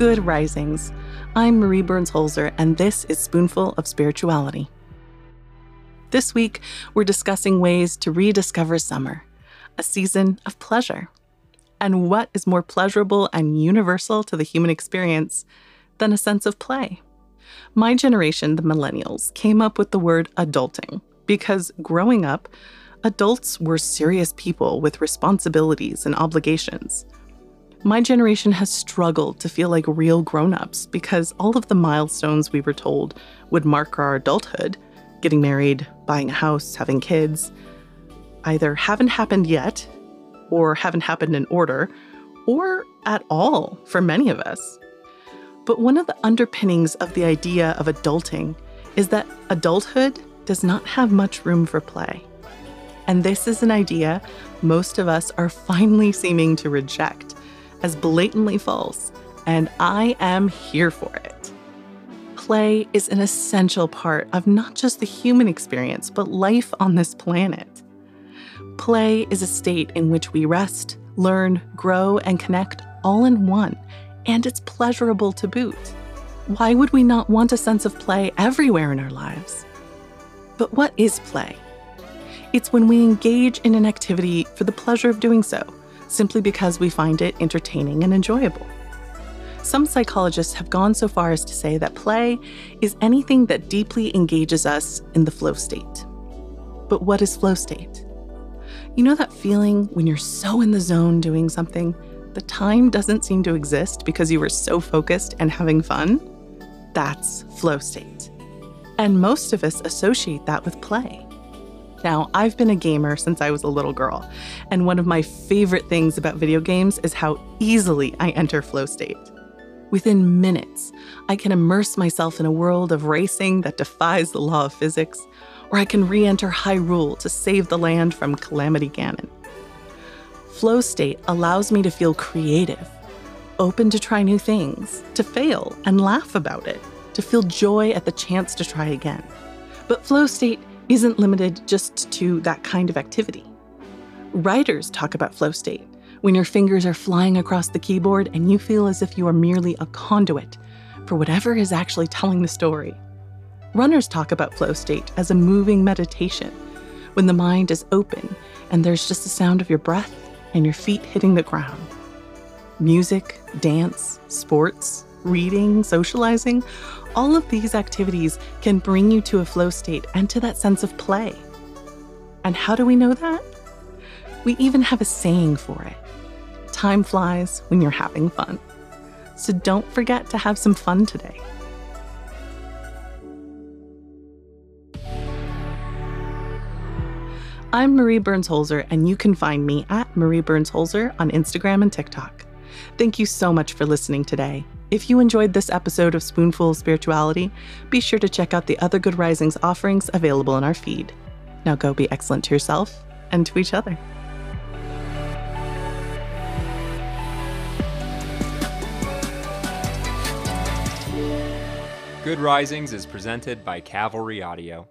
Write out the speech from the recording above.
Good Risings. I'm Marie Burns Holzer, and this is Spoonful of Spirituality. This week, we're discussing ways to rediscover summer, a season of pleasure. And what is more pleasurable and universal to the human experience than a sense of play? My generation, the millennials, came up with the word adulting because growing up, adults were serious people with responsibilities and obligations. My generation has struggled to feel like real grown ups because all of the milestones we were told would mark our adulthood getting married, buying a house, having kids either haven't happened yet, or haven't happened in order, or at all for many of us. But one of the underpinnings of the idea of adulting is that adulthood does not have much room for play. And this is an idea most of us are finally seeming to reject as blatantly false, and I am here for it. Play is an essential part of not just the human experience, but life on this planet. Play is a state in which we rest, learn, grow, and connect all in one, and it's pleasurable to boot. Why would we not want a sense of play everywhere in our lives? But what is play? It's when we engage in an activity for the pleasure of doing so simply because we find it entertaining and enjoyable. Some psychologists have gone so far as to say that play is anything that deeply engages us in the flow state. But what is flow state? You know that feeling when you're so in the zone doing something, the time doesn't seem to exist because you were so focused and having fun? That's flow state. And most of us associate that with play. Now, I've been a gamer since I was a little girl, and one of my favorite things about video games is how easily I enter flow state. Within minutes, I can immerse myself in a world of racing that defies the law of physics, or I can re enter Hyrule to save the land from Calamity Ganon. Flow state allows me to feel creative, open to try new things, to fail and laugh about it, to feel joy at the chance to try again. But flow state isn't limited just to that kind of activity. Writers talk about flow state when your fingers are flying across the keyboard and you feel as if you are merely a conduit for whatever is actually telling the story. Runners talk about flow state as a moving meditation when the mind is open and there's just the sound of your breath and your feet hitting the ground. Music, dance, sports, reading, socializing, all of these activities can bring you to a flow state and to that sense of play. And how do we know that? We even have a saying for it time flies when you're having fun. So don't forget to have some fun today. I'm Marie Burns Holzer, and you can find me at Marie Burns Holzer on Instagram and TikTok. Thank you so much for listening today. If you enjoyed this episode of Spoonful of Spirituality, be sure to check out the other Good Risings offerings available in our feed. Now go be excellent to yourself and to each other. Good Risings is presented by Cavalry Audio.